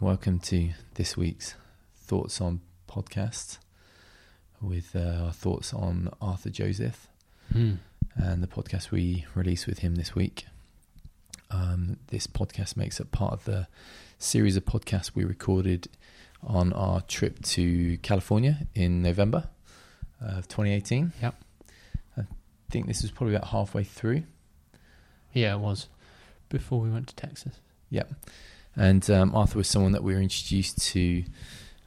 Welcome to this week's Thoughts on podcast with uh, our thoughts on Arthur Joseph Hmm. and the podcast we released with him this week. Um, this podcast makes up part of the series of podcasts we recorded on our trip to California in November of 2018. Yep. I think this was probably about halfway through. Yeah, it was before we went to Texas. Yep. And um, Arthur was someone that we were introduced to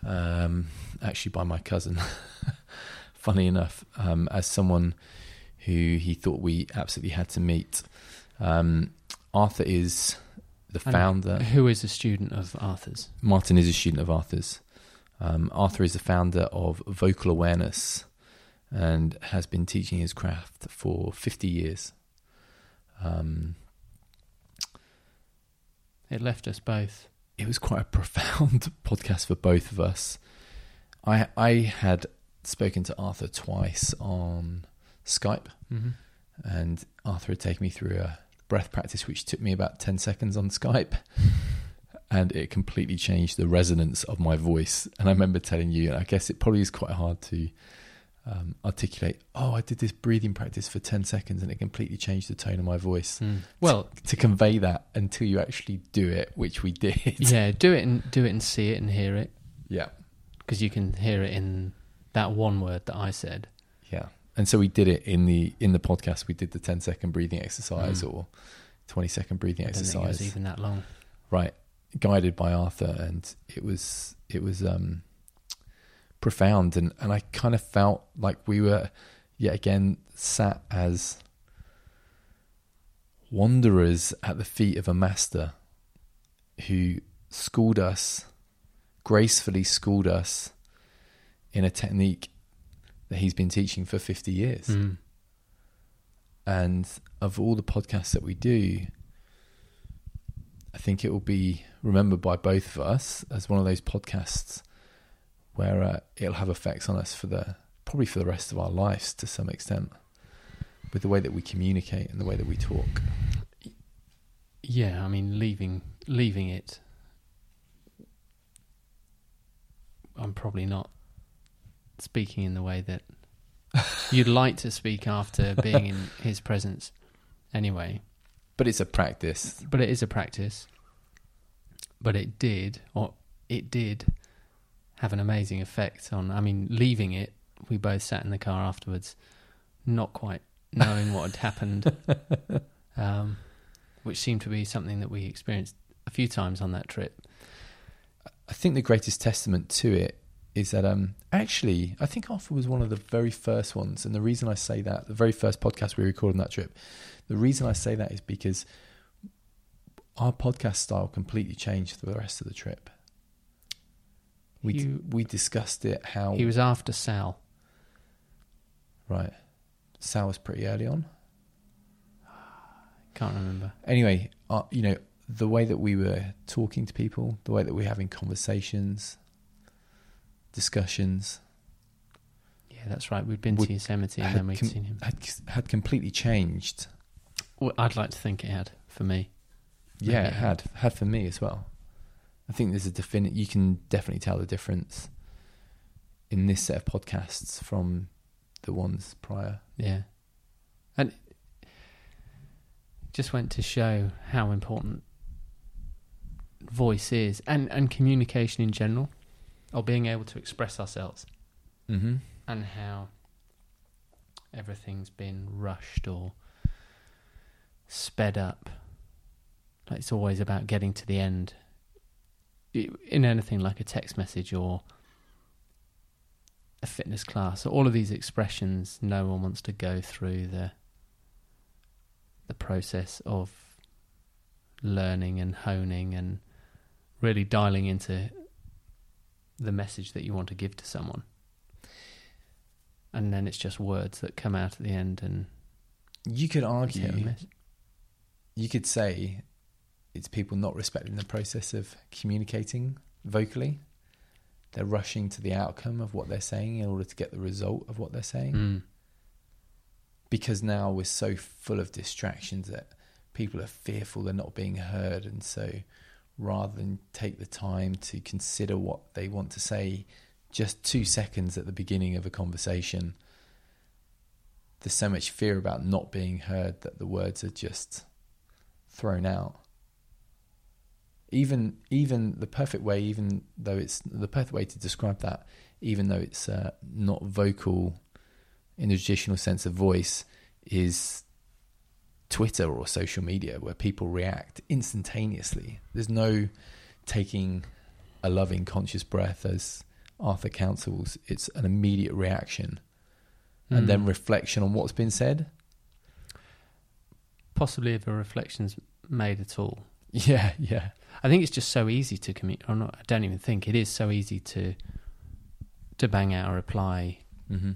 um, actually by my cousin, funny enough, um, as someone who he thought we absolutely had to meet. Um, Arthur is the And founder. Who is a student of Arthur's? Martin is a student of Arthur's. Um, Arthur is the founder of Vocal Awareness and has been teaching his craft for 50 years. Um, It left us both. it was quite a profound podcast for both of us. I I had spoken to Arthur twice on Skype, Mm-hmm. and Arthur had taken me through a breath practice, which took me about ten seconds on Skype, and it completely changed the resonance of my voice. And I remember telling you, and I guess it probably is quite hard to um, articulate. Oh, I did this breathing practice for ten seconds, and it completely changed the tone of my voice. Well, To convey that until you actually do it, which we did. yeah, do it and do it and see it and hear it yeah. because you can hear it in that one word that I said. Yeah. And so we did it in the in the podcast. We did the 10 second breathing exercise Mm. or 20 second breathing I don't think it was exercise. even that long. Right. Guided by Arthur and it was it was um profound and and I kind of felt like we were yet again sat as wanderers at the feet of a master who schooled us gracefully schooled us in a technique that he's been teaching for 50 years. Mm. And of all the podcasts that we do, I think it will be remembered by both of us as one of those podcasts where uh, it'll have effects on us for the probably for the rest of our lives to some extent with the way that we communicate and the way that we talk. Yeah, I mean, leaving leaving it. I'm probably not speaking in the way that you'd like to speak after being in his presence. Anyway, But it's a practice. but it is a practice. But it did, or it did, have an amazing effect on. I mean, leaving it, we both sat in the car afterwards, not quite knowing what had happened, um, which seemed to be something that we experienced a few times on that trip. I think the greatest testament to it is that um actually I think Arthur was one of the very first ones and the reason I say that the very first podcast we recorded on that trip the reason I say that is because our podcast style completely changed for the rest of the trip we d- You- we discussed it how He was after Sal. right Sal was pretty early on Can't remember. anyway uh, you know the way that we were talking to people the way that we're having conversations discussions Yeah, that's right. We'd been to Yosemite and then we'd com- seen him. had had completely changed Well, I'd like to think it had for me. Maybe Yeah, it it had had for me as well. I think there's a definite. You can definitely tell the difference in this set of podcasts from the ones prior. Yeah. And just went to show how important voice is and, and communication in general, or being able to express ourselves, Mm-hmm. and how everything's been rushed or sped up. Like it's always about getting to the end. In anything like a text message or a fitness class, all of these expressions, no one wants to go through the the process of learning and honing and really dialing into the message that you want to give to someone. And then it's just words that come out at the end and You could argue. You could say it's people not respecting the process of communicating vocally. They're rushing to the outcome of what they're saying in order to get the result of what they're saying. Mm. because now we're so full of distractions that people are fearful they're not being heard, and so rather than take the time to consider what they want to say just two seconds at the beginning of a conversation, there's so much fear about not being heard that the words are just thrown out. Even even the perfect way, even though it's the perfect way to describe that, even though it's uh, not vocal in the traditional sense of voice, is Twitter or social media where people react instantaneously. There's no taking a loving, conscious breath, as Arthur counsels. It's an immediate reaction and then Mm. reflection on what's been said. possibly if a reflection's made at all. Yeah, yeah, I think it's just so easy to communicate. Or not, I don't even think it is so easy to to bang out a reply mm-hmm.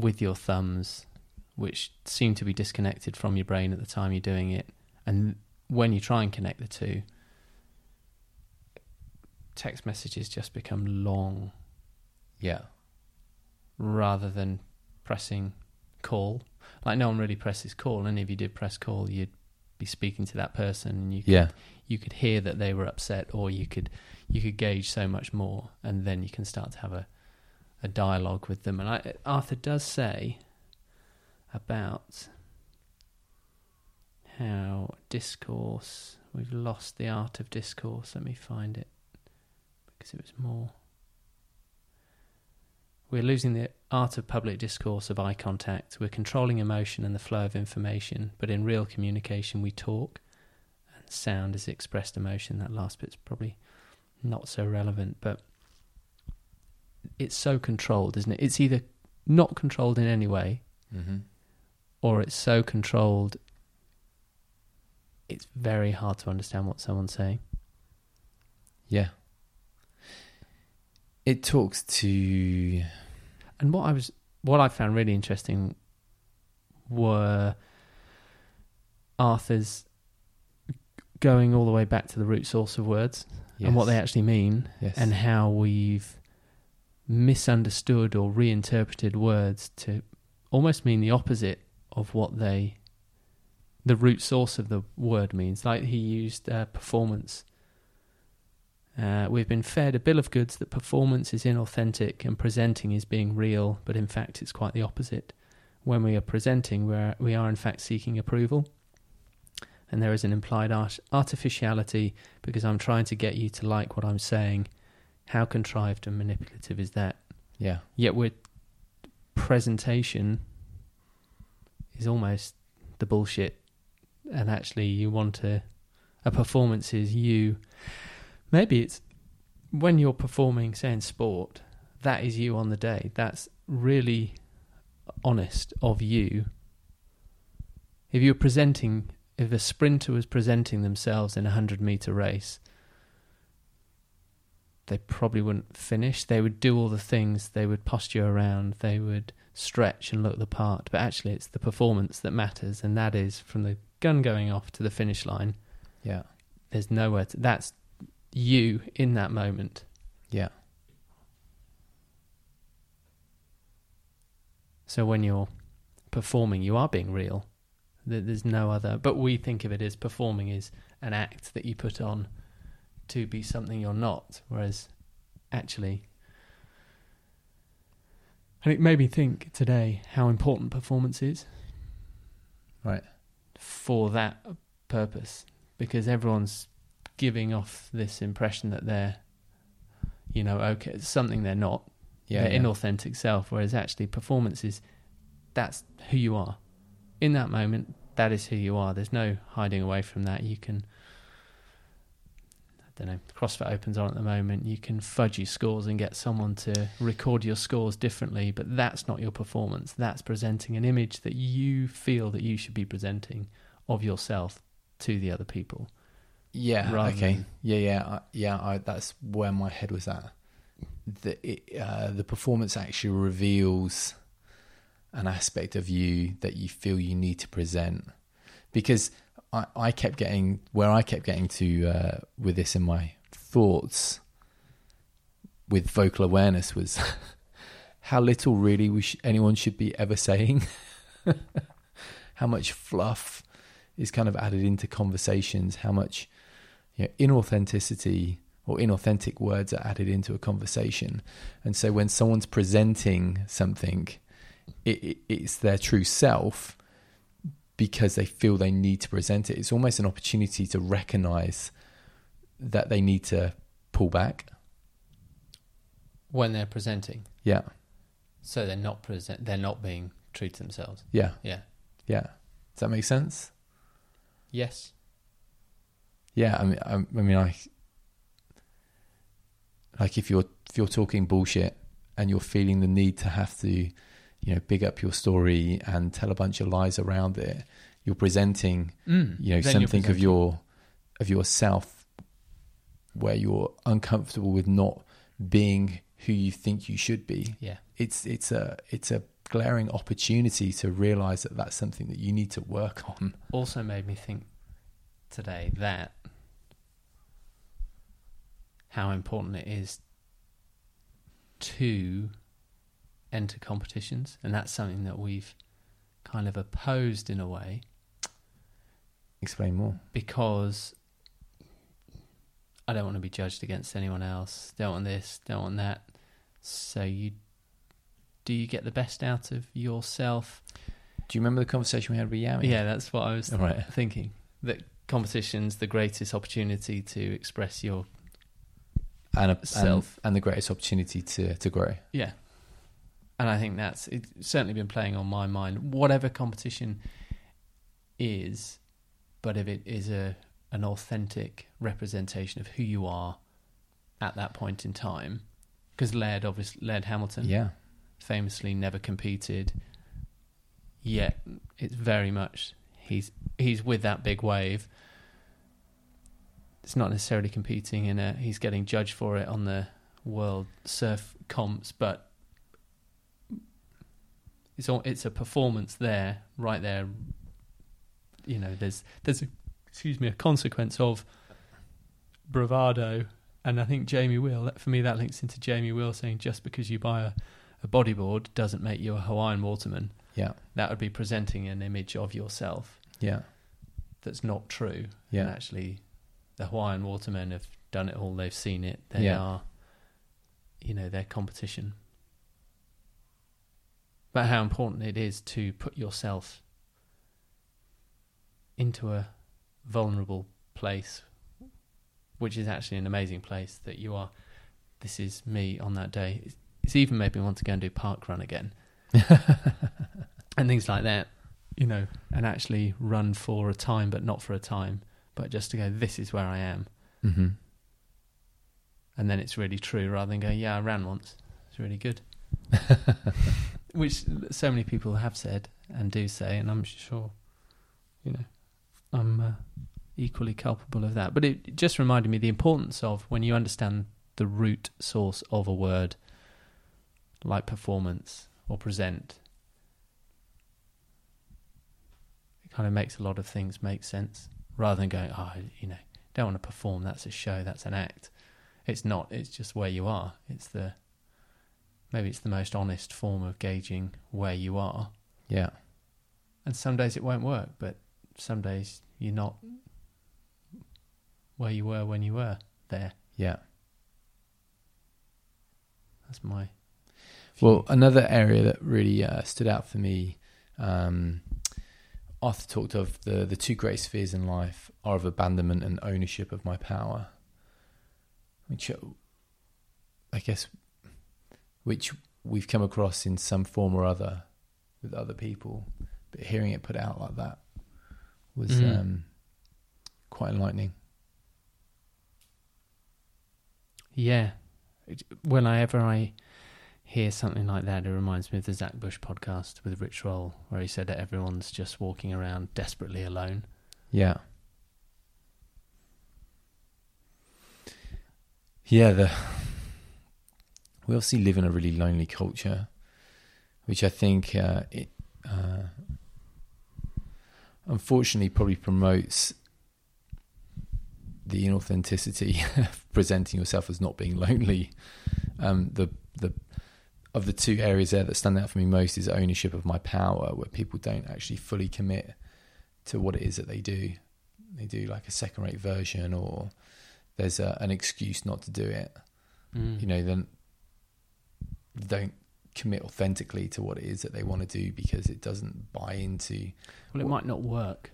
with your thumbs, which seem to be disconnected from your brain at the time you're doing it, and when you try and connect the two, text messages just become long yeah, rather than pressing call. Like no one really presses call, and if you did press call, you'd be speaking to that person, and you yeah, you could hear that they were upset or you could you could gauge so much more and then you can start to have a a dialogue with them. And I, Arthur does say about how discourse we've lost the art of discourse. Let me find it because it was more. We're losing the art of public discourse of eye contact. We're controlling emotion and the flow of information but in real communication we talk sound is expressed emotion. That last bit's probably not so relevant, but it's so controlled, isn't it? It's either not controlled in any way mm-hmm. or it's so controlled it's very hard to understand what someone's saying. yeah. It talks to And what I was what I found really interesting were Arthur's going all the way back to the root source of words and what they actually mean yes, and how we've misunderstood or reinterpreted words to almost mean the opposite of what they the root source of the word means. Like he used uh, performance. Uh, we've been fed a bill of goods that performance is inauthentic and presenting is being real but in fact it's quite the opposite. When we are presenting we're, we are in fact seeking approval and there is an implied art- artificiality because I'm trying to get you to like what I'm saying. How contrived and manipulative is that? yeah, Yet with presentation is almost the bullshit. And actually you want to a performance is you maybe it's when you're performing, say in sport, that is you on the day. That's really honest of you. If you're presenting if a sprinter was presenting themselves in a 100 meter race, they probably wouldn't finish. They would do all the things, they would posture around, they would stretch and look the part. But actually, it's the performance that matters, and that is from the gun going off to the finish line. yeah, There's nowhere to. That's you in that moment. yeah, So when you're performing, you are being real. There- There's no other. But we think of it as performing is an act that you put on to be something you're not. Whereas actually, and it made me think today how important performance is right, for that purpose because everyone's giving off this impression that they're, you know, okay, it's something they're not yeah, their yeah. inauthentic self, whereas actually performance is that's who you are. In that moment, that is who you are. There's no hiding away from that. You can I don't know, CrossFit opens on at the moment, you can fudge your scores and get someone to record your scores differently, but that's not your performance. That's presenting an image that you feel that you should be presenting of yourself to the other people. Yeah. okay. than- Yeah. Yeah. I, yeah. I, that's where my head was at. The it, uh, the performance actually reveals an aspect of you that you feel you need to present, because I, I kept getting where I kept getting to uh, with this in my thoughts with vocal awareness was how little really sh- anyone should be ever saying. how much fluff is kind of added into conversations, how much you know, inauthenticity or inauthentic words are added into a conversation. And so when someone's presenting something, it, it, it's their true self because they feel they need to present it. It's almost an opportunity to recognize that they need to pull back. when they're presenting. Yeah. So they're not present. They're not being true to themselves. Yeah. Yeah. Yeah. Does that make sense? Yes. Yeah. I mean, I, I mean, I like if you're if you're talking bullshit and you're feeling the need to have to, you know, big up your story and tell a bunch of lies around it, you're presenting, Mm. you know, something of your of yourself where you're uncomfortable with not being who you think you should be. Yeah. It's it's a it's a glaring opportunity to realize that that's something that you need to work on. Also made me think today that how important it is to enter competitions, and that's something that we've kind of opposed in a way Explain more. because I don't want to be judged against anyone else. Don't want this, don't want that. So you do you get the best out of yourself? Do you remember the conversation we had with Yami? Yeah, that's what I was right. thinking. That competition's the greatest opportunity to express your And, a, and Self. and the greatest opportunity to to grow. yeah. And I think that's it's certainly been playing on my mind. Whatever competition is, but if it is a an authentic representation of who you are at that point in time, because Laird obviously Laird Hamilton Yeah. famously never competed. Yet it's very much he's he's with that big wave. It's not necessarily competing in a he's getting judged for it on the world surf comps, but it's all it's a performance there, right there. You know, there's there's a excuse me a consequence of bravado, and I think Jamie Wheal. that- For me, that links into Jamie Wheal saying just because you buy a a bodyboard doesn't make you a Hawaiian waterman. Yeah. That would be presenting an image of yourself Yeah. that's not true. Yeah. And actually, the Hawaiian watermen have done it all. They've seen it. They Yeah. are, you know, their competition. But how important it is to put yourself into a vulnerable place, which is actually an amazing place that you are. This is me on that day. It's, it's even made me want to go and do park run again and things like that, you know, and actually run for a time, but not for a time, but just to go, this is where I am. Mm-hmm. And then it's really true rather than go, yeah, I ran once. It's really good. Which so many people have said and do say, and I'm sure, you know, I'm uh, equally culpable of that. But it, just reminded me the importance of when you understand the root source of a word like performance or present, it kind of makes a lot of things make sense rather than going, oh, you know, don't want to perform, that's a show, that's an act. It's not, it's just where you are. It's the, maybe it's the most honest form of gauging where you are. Yeah. And some days it won't work, but some days you're not where you were when you were there. Yeah. That's my. Well, another area that really uh, stood out for me, um, Arthur talked of the the two greatest fears in life are of abandonment and ownership of my power, which uh, I guess, which we've come across in some form or other with other people, but hearing it put out like that was Mhm. um, quite enlightening. Yeah. Whenever I hear something like that, it reminds me of the Zach Bush podcast with Rich Roll, where he said that everyone's just walking around desperately alone. Yeah. Yeah, the we obviously live in a really lonely culture, which I think uh, it uh, unfortunately probably promotes the inauthenticity of presenting yourself as not being lonely. Um, the the of the two areas there that stand out for me most is ownership of my power, where people don't actually fully commit to what it is that they do. They do like a second rate version, or there's a, an excuse not to do it. Mm. You know, then don't commit authentically to what it is that they want to do because it doesn't buy into. well, it might not work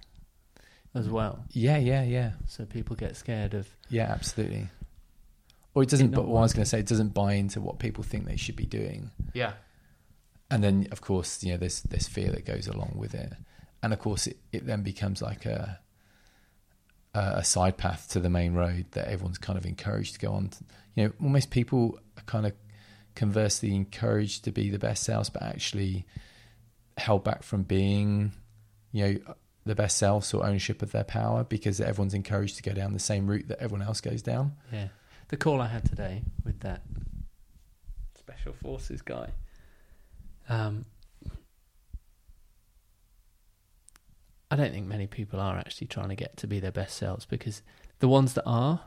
as well. Yeah, yeah, yeah, So people get scared of. yeah, absolutely. Or it doesn't. not But what I was going to say, it doesn't buy into what people think they should be doing. Yeah. and then of course you know there's there's fear that goes along with it and of course it, it then becomes like a a a side path to the main road that everyone's kind of encouraged to go on you know almost people are kind of conversely encouraged to be the best selves but actually held back from being you know the best selves or ownership of their power because everyone's encouraged to go down the same route that everyone else goes down Yeah. The call I had today with that special forces guy. Um, I don't think many people are actually trying to get to be their best selves because the ones that are,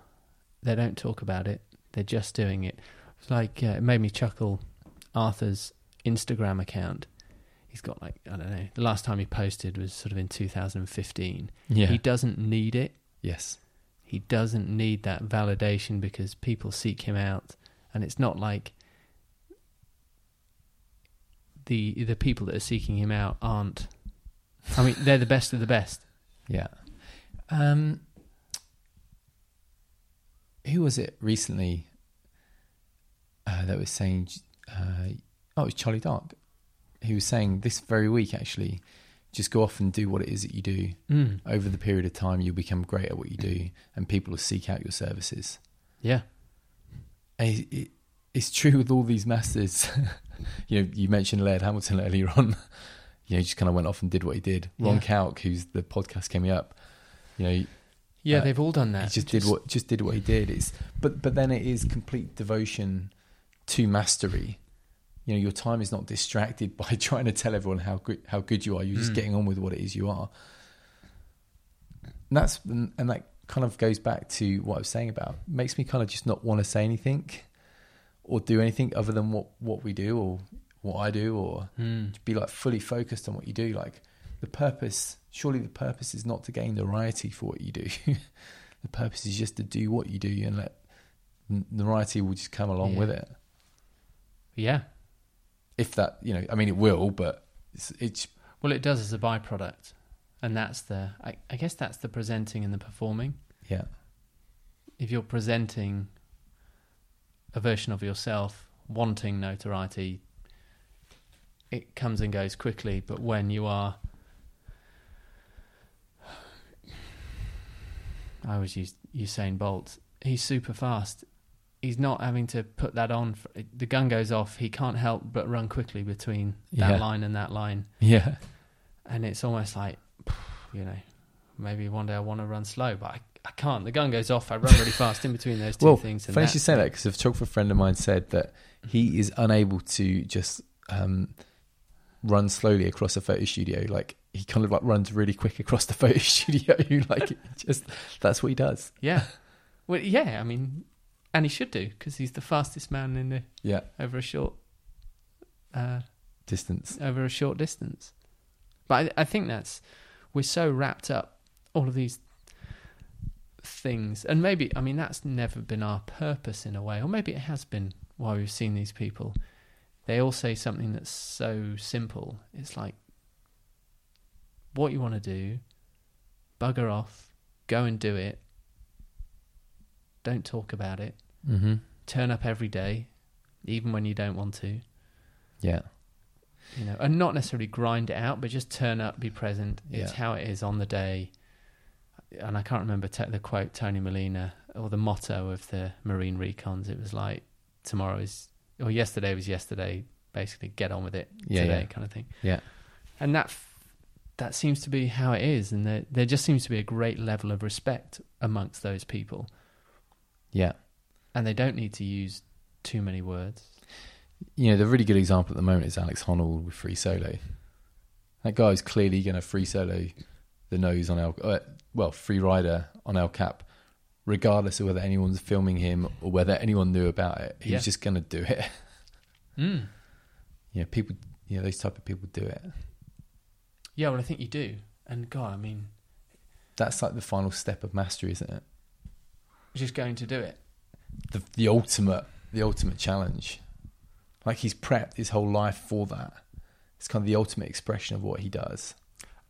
they don't talk about it. They're just doing it. It's like uh, it made me chuckle. Arthur's Instagram account. He's got like I don't know. The last time he posted was sort of in 2015. yeah He doesn't need it yes he doesn't need that validation because people seek him out and it's not like the the people that are seeking him out aren't I mean they're the best of the best Yeah. Um, who was it recently that was saying? Uh, oh, it was Charlie Dark. He was saying this very week actually. Just go off and do what it is that you do. mm. Over the period of time, you'll become great at what you do, and people will seek out your services. yeah it, it, it's true with all these masters. you know, you mentioned Laird Hamilton earlier on. You know, he just kind of went off and did what he did. Ron Yeah. Kalk, who's the podcast coming up, you know, yeah Uh, they've all done that he just, did what just did what he did. It's but but then it is complete devotion to mastery. You know, your time is not distracted by trying to tell everyone how good how good you are. You're just Mm. getting on with what it is you are. And that's and that kind of goes back to what I was saying about makes me kind of just not want to say anything or do anything other than what what we do or what I do or mm. be like fully focused on what you do. Like the purpose, surely the purpose is not to gain notoriety for what you do. the purpose is just to do what you do and let notoriety will just come along Yeah. with it. Yeah If that, you know, I mean, it will, but it's, it's well it does as a byproduct and that's the I, I guess that's the presenting and the performing yeah, if you're presenting a version of yourself wanting notoriety, it comes and goes quickly. But when you are, I always use Usain Bolt. He's super fast. He's not having to put that on. For, the gun goes off. He can't help but run quickly between that Yeah. line and that line, yeah, and it's almost like, you know, maybe one day I want to run slow, but I, I can't. The gun goes off. I run really fast in between those two well, things. and funny you say that because a photographer friend of mine said that he is unable to just um, run slowly across a photo studio. Like he kind of like runs really quick across the photo studio. like just that's what he does. Yeah. Well, yeah. I mean, and he should do because he's the fastest man in the Yeah, over a short, uh, distance. over a short distance. But I, I think that's we're so wrapped up all of these things, and maybe I mean that's never been our purpose in a way, or maybe it has been while we've seen these people. They all say something that's so simple. It's like what you want to do, bugger off, go and do it. Don't talk about it. Mm-hmm. Turn up every day, even when you don't want to. Yeah. you know, and not necessarily grind it out, but just turn up, be present. It's Yeah. how it is on the day. And I can't remember te- the quote Tony Molina or the motto of the Marine Recons. It was like tomorrow is or yesterday was yesterday. Basically, get on with it Yeah, today, yeah. kind of thing. Yeah. And that f- that seems to be how it is, and there there just seems to be a great level of respect amongst those people, Yeah. And they don't need to use too many words. You know, the really good example at the moment is Alex Honnold with Free Solo. That guy's clearly going to free solo the nose on El, uh, well, Freerider on El Cap, regardless of whether anyone's filming him or whether anyone knew about it. He's Yeah. just going to do it. Mm. you know, people, you know, those type of people do it. Yeah, well, I think you do. And God, I mean, That's like the final step of mastery, isn't it? just going to do it. The the ultimate the ultimate challenge. Like he's prepped his whole life for that. It's kind of the ultimate expression of what he does.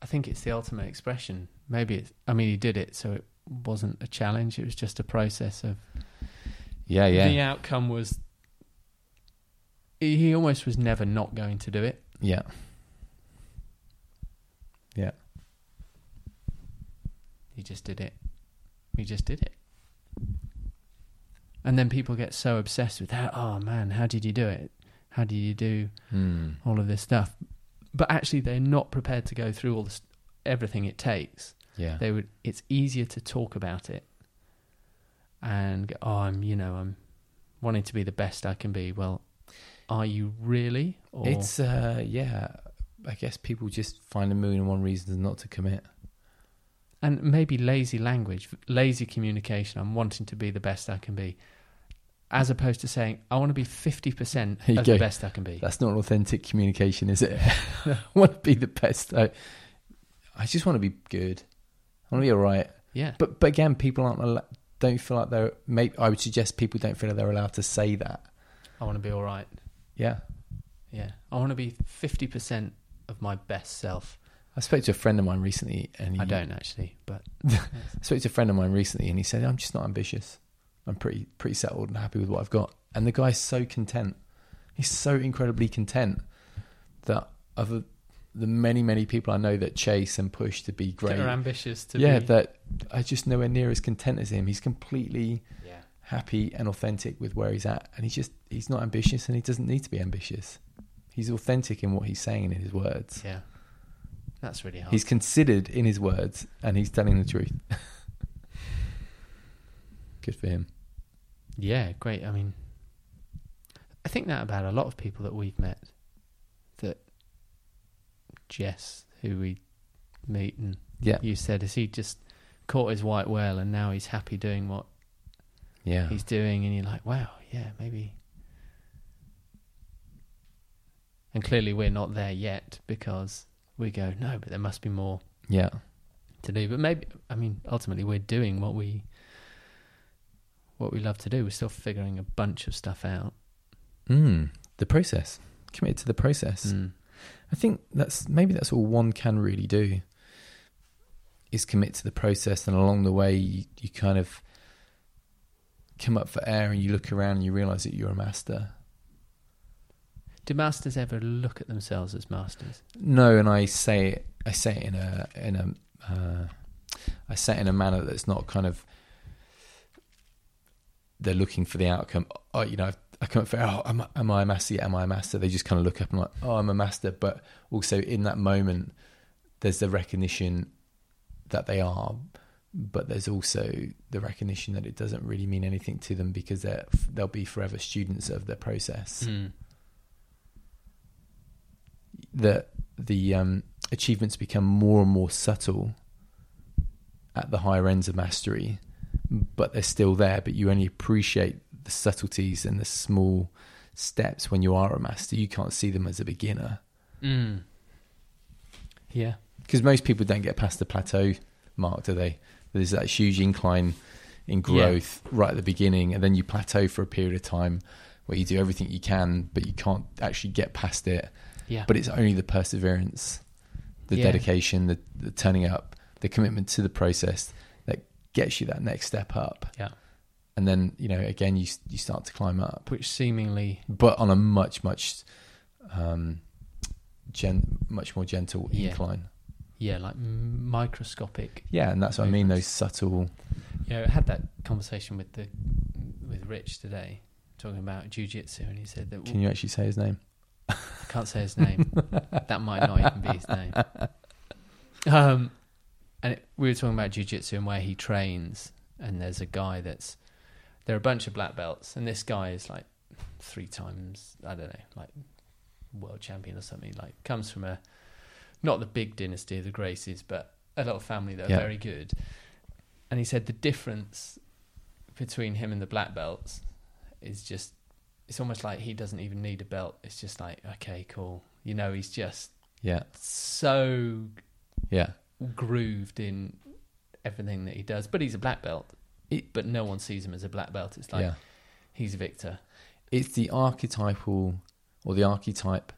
I think it's the ultimate expression. Maybe it's, I mean, he did it, so it wasn't a challenge. It was just a process of Yeah, yeah. the outcome was he he almost was never not going to do it. Yeah. Yeah. He just did it. He just did it. And then people get so obsessed with that. Oh man, how did you do it? How did you do Hmm. all of this stuff? But actually, they're not prepared to go through all this, everything it takes. Yeah. They would. It's easier to talk about it and go, oh, I'm, you know, I'm wanting to be the best I can be. Well, are you really? Or It's uh yeah. I guess people just find a million and one reasons not to commit. and maybe lazy language, lazy communication. I'm wanting to be the best I can be, as opposed to saying I want to be fifty percent There you of the best I can be. That's not authentic communication, is it? I want to be the best. I, I just want to be good. I want to be all right. Yeah, But but again, people aren't al- don't feel like they're. Maybe I would suggest people don't feel like they're allowed to say that. I want to be all right. Yeah. Yeah, I want to be fifty percent of my best self. I spoke to a friend of mine recently, and he, I don't actually, but I spoke to a friend of mine recently, and he said, "I'm just not ambitious. I'm pretty pretty settled and happy with what I've got." And the guy's so content. He's so incredibly content that of the- the many many people I know that chase and push to be great, that are ambitious to yeah, be. that are just nowhere near as content as him. He's completely yeah, happy and authentic with where he's at, and he's just he's not ambitious, and he doesn't need to be ambitious. He's authentic in what he's saying in his words. yeah. That's really hard. He's considered in his words, and he's telling the truth. Good for him. Yeah, great. I mean, I think that about a lot of people that we've met. That Jess, who we meet, and Yeah, you said, is he just caught his white whale and now he's happy doing what yeah, he's doing? And you're like, wow, yeah, maybe. And clearly, we're not there yet because we go, no, but there must be more yeah, to do. But maybe, I mean, ultimately, we're doing what we what we love to do. We're still figuring a bunch of stuff out. mm, the process. Committed to the process. Mm. I think that's maybe that's all one can really do. Is commit to the process, and along the way, you, you kind of come up for air, and you look around, and you realise that you're a master. Do masters ever look at themselves as masters? No, and I say it. I say it in a in a. Uh, I say it in a manner that's not kind of. They're looking for the outcome. Oh, you know, I come up for. Oh, am, am I a master? Yeah, am I a master? They just kind of look up and like, oh, I'm a master. But also in that moment, there's the recognition that they are, but there's also the recognition that it doesn't really mean anything to them because they're they'll be forever students of the process Mm. that the um, achievements become more and more subtle at the higher ends of mastery, but they're still there. But you only appreciate the subtleties and the small steps when you are a master. You can't see them as a beginner Mm. Yeah. because most people don't get past the plateau mark, do they? There's that huge incline in Yeah. growth right at the beginning, and then you plateau for a period of time where you do everything you can, but you can't actually get past it. Yeah. but it's only the perseverance, the Yeah. dedication, the, the turning up, the commitment to the process gets you that next step up. Yeah. And then you know again you you start to climb up, Which seemingly but on a much much um, gen- much more gentle Yeah. incline. yeah, like microscopic. Yeah, and that's what I mean. Those subtle. Yeah, I had that conversation with the with Rich today, talking about jujitsu, and he said that Can you actually say his name? I can't say his name. that might not even be his name. Um, and it, we were talking about jujitsu and where he trains, and there's a guy that's there are a bunch of black belts, and this guy is like three times I don't know, like world champion or something. Like comes from a not the big dynasty of the Gracies, but a little family that are Yeah. very good. And he said the difference between him and the black belts is just it's almost like he doesn't even need a belt. It's just like, okay, cool. You know, he's just Yeah. so Yeah. Grooved in everything that he does. But he's a black belt. It- but no one sees him as a black belt. It's like yeah. he's Victor. It's the archetypal or the archetype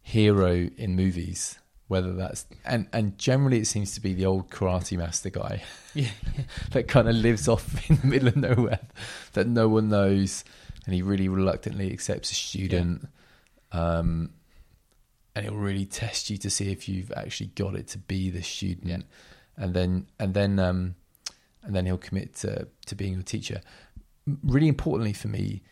hero in movies. Whether that's and and generally it seems to be the old karate master guy Yeah. that kind of lives off in the middle of nowhere that no one knows and he really reluctantly accepts a student um and he'll really test you to see if you've actually got it to be the student. Yeah. and then and then um and then he'll commit to to being your teacher. Really importantly for me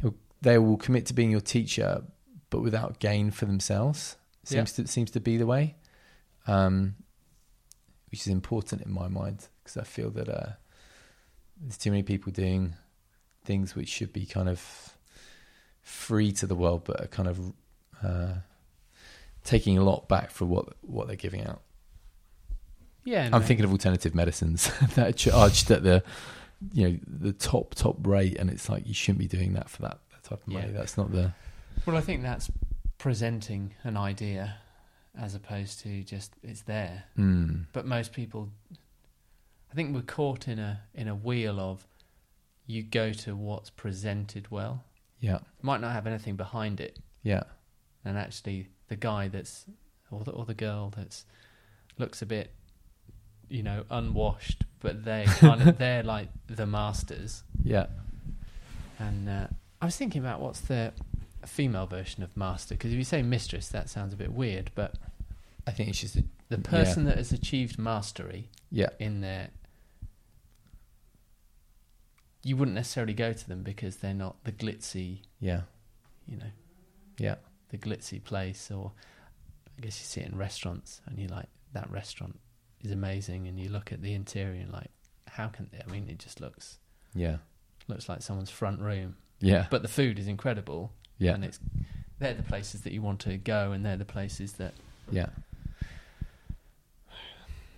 he'll, they will commit to being your teacher but without gain for themselves. Seems to seems to be the way. Um which is important in my mind because I feel that uh, there's too many people doing things which should be kind of free to the world, but are kind of uh, taking a lot back for what what they're giving out. Yeah. I'm thinking of alternative medicines that are charged at the you know the top top rate, and it's like you shouldn't be doing that for that, that type of money. Yeah. That's not the Well, I think that's presenting an idea as opposed to just it's there. mm, But most people, I think, we're caught in a in a wheel of you go to what's presented well. yeah Might not have anything behind it, yeah and actually the guy that's or the or the girl that's looks a bit, you know, unwashed, but they kind of they're like the masters. yeah. And uh, I was thinking about what's the female version of master because if you say mistress, that sounds a bit weird, but I think it's just a, the Yeah. person that has achieved mastery yeah. in their you wouldn't necessarily go to them because they're not the glitzy yeah. you know. Yeah the glitzy place or i guess you see it in restaurants and you're like that restaurant is amazing and you look at the interior and like how can i mean it just looks yeah. looks like someone's front room. Yeah. But the food is incredible. Yeah. And it's they're the places that you want to go and they're the places that yeah.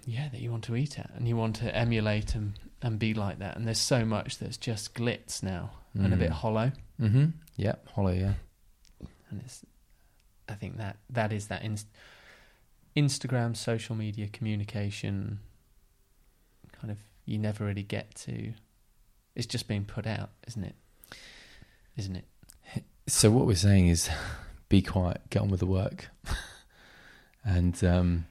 Yeah that you want to eat at and you want to emulate and and be like that. And there's so much that's just glitz now and a bit Mm. hollow. Mm-hmm. Yeah hollow yeah. And it's i think that that is that inst- instagram social media communication kind of you never really get to. It's just being put out isn't it? Isn't it? So what we're saying is, be quiet, get on with the work, and um,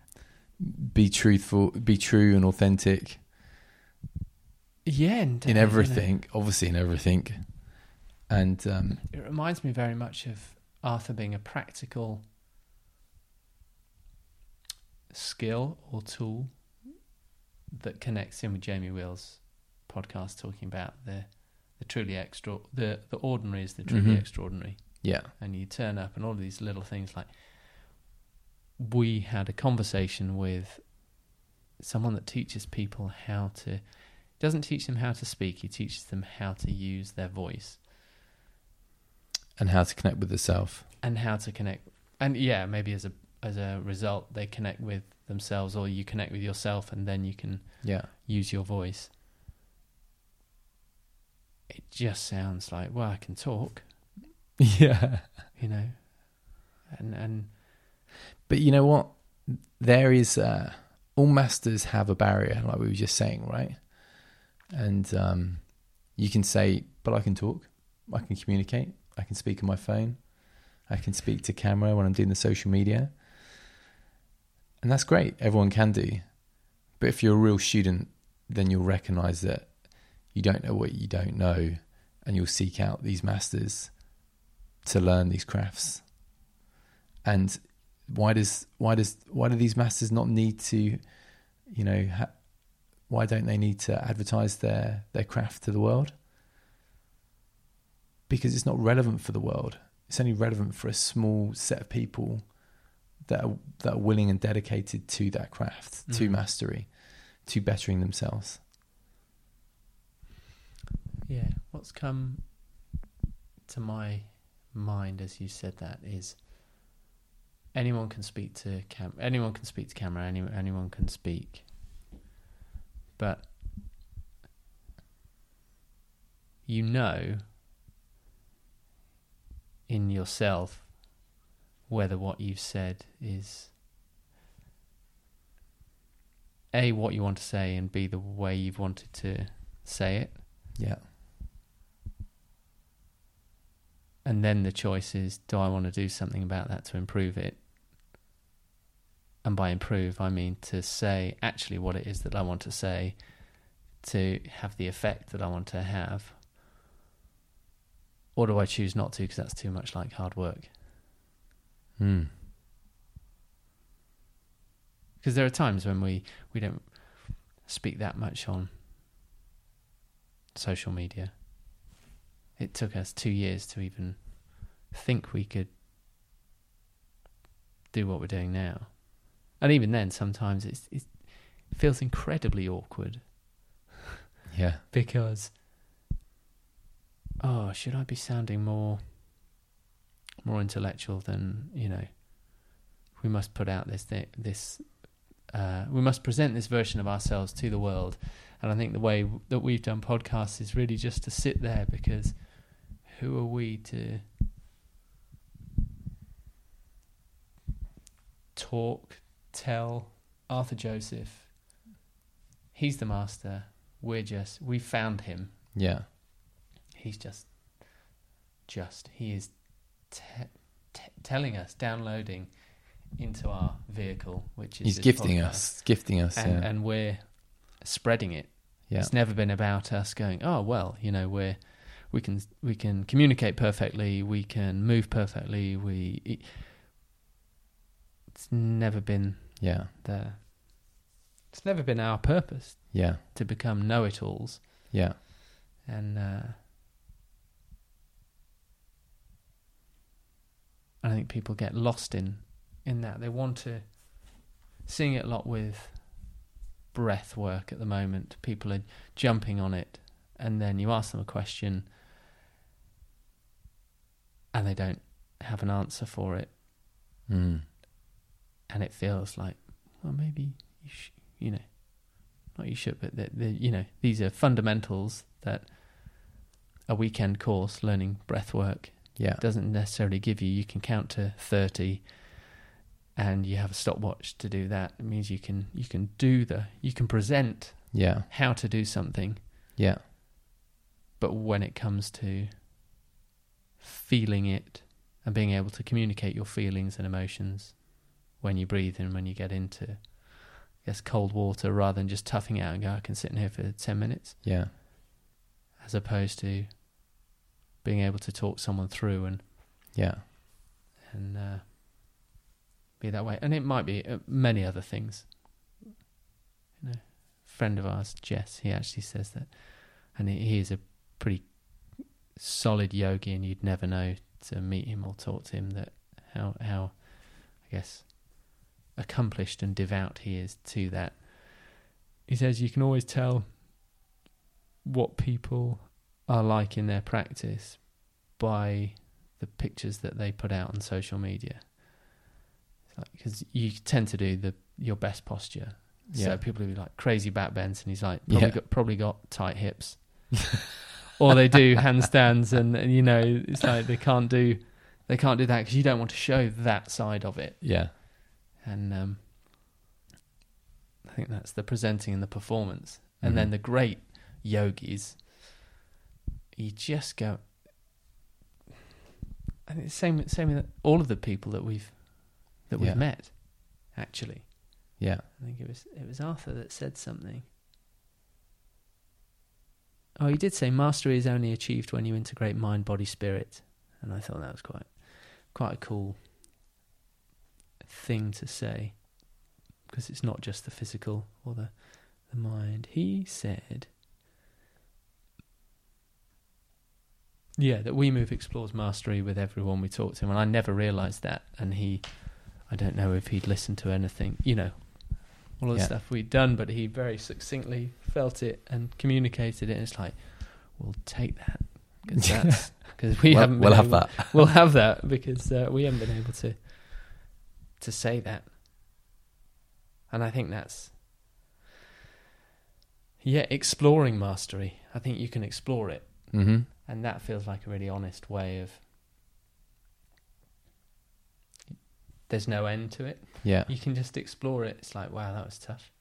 be truthful, be true and authentic. Yeah and, uh, in you know, everything. Obviously, in everything, and um, it reminds me very much of arthur being a practical skill or tool that connects in with jamie wheal's podcast talking about the the truly extra the the ordinary is the truly Mhm. extraordinary. Yeah, and you turn up and all of these little things like we had a conversation with someone that teaches people how to doesn't teach them how to speak he teaches them how to use their voice and how to connect with the self. and how to connect and yeah maybe as a as a result they connect with themselves or you connect with yourself and then you can Yeah, use your voice it just sounds like well i can talk yeah. you know and and But you know what? There is uh, all masters have a barrier, like we were just saying, right? And um, you can say, "But I can talk, I can communicate, I can speak on my phone, I can speak to camera when I'm doing the social media," and that's great. Everyone can do. But if you're a real student, then you'll recognize that you don't know what you don't know, and you'll seek out these masters to learn these crafts. And why does why does why do these masters not need to, you know, ha- why don't they need to advertise their their craft to the world? Because it's not relevant for the world. It's only relevant for a small set of people that are that are willing and dedicated to that craft, to Mhm. mastery, to bettering themselves. Yeah, what's come to my mind as you said that is anyone can speak to cam anyone can speak to camera any, anyone can speak but you know in yourself whether what you've said is a what you want to say and b the way you've wanted to say it Yeah. and then the choice is do I want to do something about that to improve it? And by improve, I mean to say actually what it is that I want to say to have the effect that I want to have. Or do I choose not to because that's too much like hard work? Mm. Because there are times when we, we don't speak that much on social media. It took us two years to even think we could do what we're doing now. And even then, sometimes it's, it's, it feels incredibly awkward Yeah. because, oh, should I be sounding more more intellectual than you know? We must put out this thi- this uh, we must present this version of ourselves to the world. And I think the way that we've done podcasts is really just to sit there because who are we to talk, tell Arthur Joseph? He's the master. We're just, we found him. Yeah. He's just, just, he is te- te- telling us, downloading into our vehicle, which is He's gifting podcast us, gifting us. and, yeah. and we're spreading it. yeah. It's never been about us going, oh well, you know, we're we can we can communicate perfectly, we can move perfectly. We it's never been Yeah. the it's never been our purpose Yeah. to become know-it-alls, Yeah. and uh, I think people get lost in in that they want to seeing it a lot with breath work at the moment. People are jumping on it, and then you ask them a question, and they don't have an answer for it, Mm. and it feels like, well, maybe you, sh- you know, not you should, but that the, you know, these are fundamentals that a weekend course learning breath work Yeah. It doesn't necessarily give you. You can count to thirty, and you have a stopwatch to do that. It means you can you can do the you can present Yeah. how to do something, Yeah. but when it comes to feeling it and being able to communicate your feelings and emotions when you breathe and when you get into I guess cold water rather than just toughing it out and go, I can sit in here for ten minutes, Yeah. as opposed to being able to talk someone through and Yeah. and uh, be that way. And it might be uh, many other things. You know, a friend of ours, Jess, he actually says that, and he, he is a pretty solid yogi, and you'd never know to meet him or talk to him that how how I guess accomplished and devout he is to that. He says you can always tell what people are like in their practice by the pictures that they put out on social media. Because you tend to do the your best posture. Yeah. So people will be like crazy back bends, and he's like probably Yeah. got probably got tight hips, or they do handstands, and, and you know it's like they can't do they can't do that because you don't want to show that side of it. Yeah. And um, I think that's the presenting and the performance, and Mhm. then the great yogis. You just go. I think the same same with all of the people that we've that we've Yeah. met. Actually, Yeah. I think it was it was Arthur that said something. Oh, he did say mastery is only achieved when you integrate mind, body, spirit, and I thought that was quite quite a cool thing to say because it's not just the physical or the the mind. He said, "Yeah, that weMove explores mastery with everyone we talk to him," and I never realised that. And he, I don't know if he'd listened to anything, you know, all the Yeah. stuff we'd done, but he very succinctly felt it and communicated it. And it's like, we'll take that because because we we'll, haven't. We'll have that. We'll have that because uh, we haven't been able to to say that, and I think that's yeah, exploring mastery. I think you can explore it, Mm-hmm. And that feels like a really honest way of there's no end to it. Yeah. You can just explore it. It's like, wow, that was tough.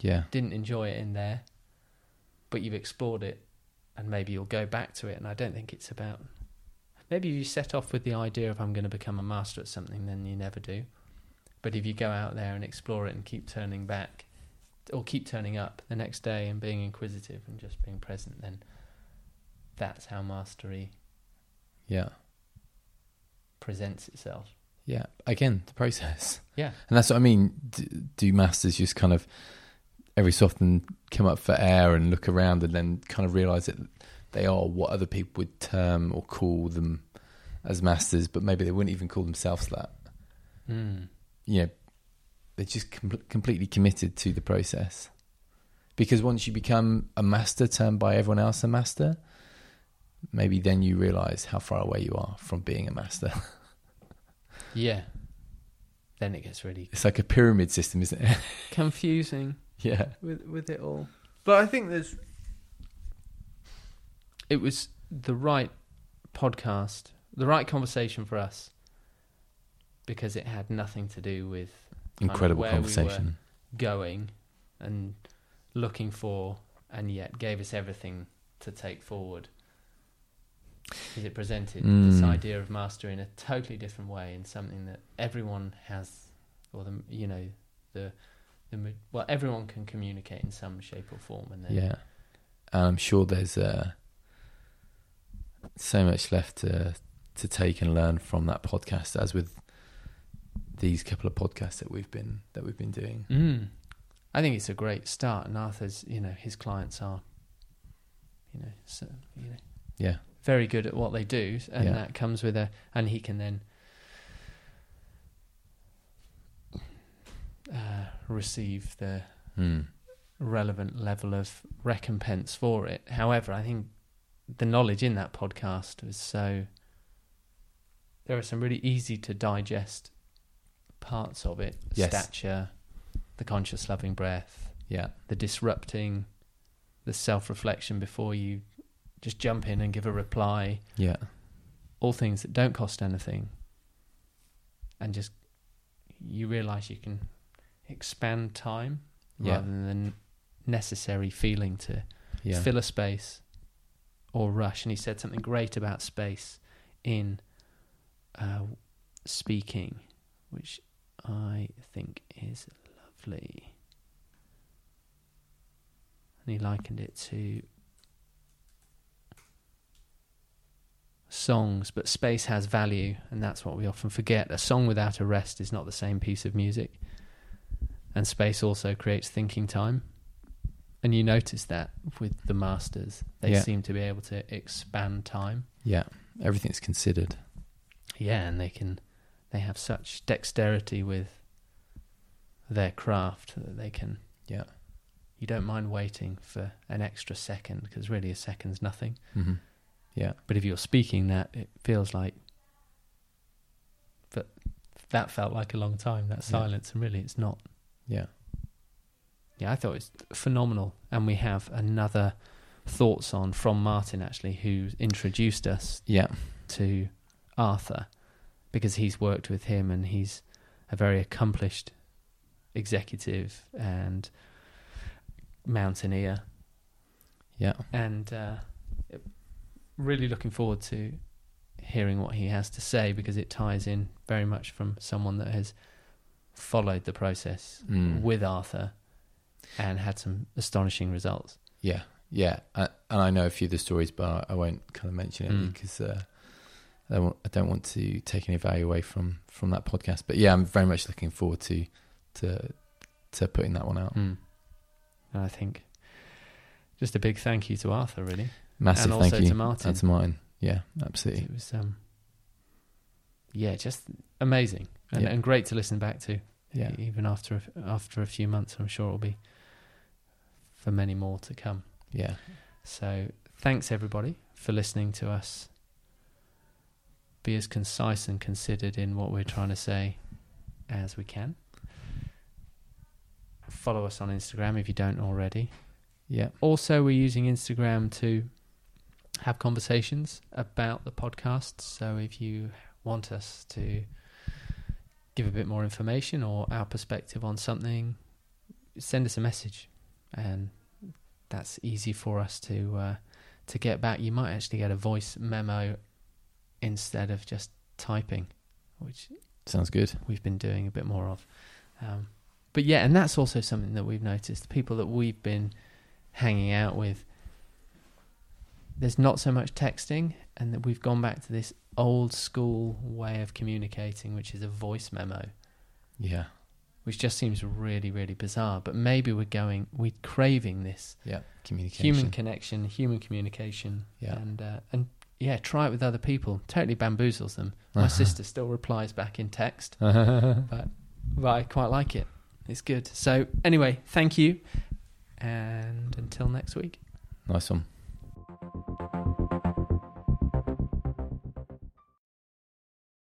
Yeah. Didn't enjoy it in there, but you've explored it, and maybe you'll go back to it. And I don't think it's about. Maybe you set off with the idea of I'm going to become a master at something, then you never do. But if you go out there and explore it and keep turning back, or keep turning up the next day and being inquisitive and just being present, then that's how mastery Yeah. presents itself. Yeah. Again, the process. Yeah. And that's what I mean. Do, do masters just kind of every so often come up for air and look around and then kind of realize that they are what other people would term or call them as masters, but maybe they wouldn't even call themselves that. Mm. You know, they're just com- completely committed to the process. Because once you become a master termed by everyone else a master, maybe then you realize how far away you are from being a master. Yeah. Then it gets really It's like a pyramid system, isn't it? confusing. yeah. with with it all. But I think there's it was the right podcast, the right conversation for us because it had nothing to do with Incredible where we were conversation. going and looking for and yet gave us everything to take forward. Because it presented this Mm. idea of master in a totally different way and something that everyone has or the you know the the well everyone can communicate in some shape or form and then Yeah, and I'm sure there's uh, so much left to to take and learn from that podcast, as with these couple of podcasts that we've been that we've been doing. Mm. I think it's a great start. And Arthur's, you know, his clients are, you know, so, you know, Yeah, very good at what they do, and Yeah. that comes with a, and he can then uh, receive the mm. relevant level of recompense for it. However, I think the knowledge in that podcast was so. There are some really easy to digest parts of it: Yes. stature, the conscious loving breath, yeah, the disrupting, the self-reflection before you just jump in and give a reply. yeah, All things that don't cost anything, and just you realize you can expand time Yeah. rather than the necessary feeling to yeah, fill a space or rush. And he said something great about space in uh, speaking, which I think is lovely. And he likened it to songs, but space has value, and that's what we often forget. A song without a rest is not the same piece of music. And space also creates thinking time. And you notice that with the masters, they Yeah. seem to be able to expand time. yeah. Everything's considered. Yeah, and they can, they have such dexterity with their craft that they can. Yeah. You don't mind waiting for an extra second because really a second's nothing. hmm Yeah, But if you're speaking that, it feels like. But that felt like a long time. That Yeah. silence, and really, it's not. yeah, Yeah, I thought it was phenomenal. And we have another thoughts on from Martin actually, who introduced us yeah, to Arthur because he's worked with him and he's a very accomplished executive and mountaineer. yeah, And uh, really looking forward to hearing what he has to say because it ties in very much from someone that has followed the process Mm. with Arthur and had some astonishing results. yeah, yeah. I, and I know a few of the stories, but I won't kind of mention any Mm. because uh, I, don't want, I don't want to take any value away from from that podcast. But yeah, I'm very much looking forward to to to putting that one out. Mm. And I think just a big thank you to Arthur, really. Massive And also thank you to Martin. And to Martin. Yeah, absolutely. It was, um, yeah, just amazing and, Yeah. and great to listen back to. Yeah. Even after a, after a few months, I'm sure it'll be for many more to come. Yeah, So thanks everybody for listening to us. Be as concise and considered in what we're trying to say as we can. Follow us on Instagram if you don't already. yeah, Also, we're using Instagram to have conversations about the podcast. So if you want us to give a bit more information or our perspective on something, send us a message, and that's easy for us to uh, to get back. You might actually get a voice memo instead of just typing, which Sounds good. we've been doing a bit more of. Um, but yeah, and that's also something that we've noticed. People that we've been hanging out with, there's not so much texting, and that we've gone back to this old school way of communicating, which is a voice memo, Yeah. which just seems really, really bizarre. But maybe we're going, we're craving this Yeah. Communication. human connection, human communication, Yeah. and uh, and yeah, try it with other people. Totally bamboozles them. My sister still replies back in text, but but I quite like it. It's good. So anyway, thank you, and until next week. nice one. Thank you.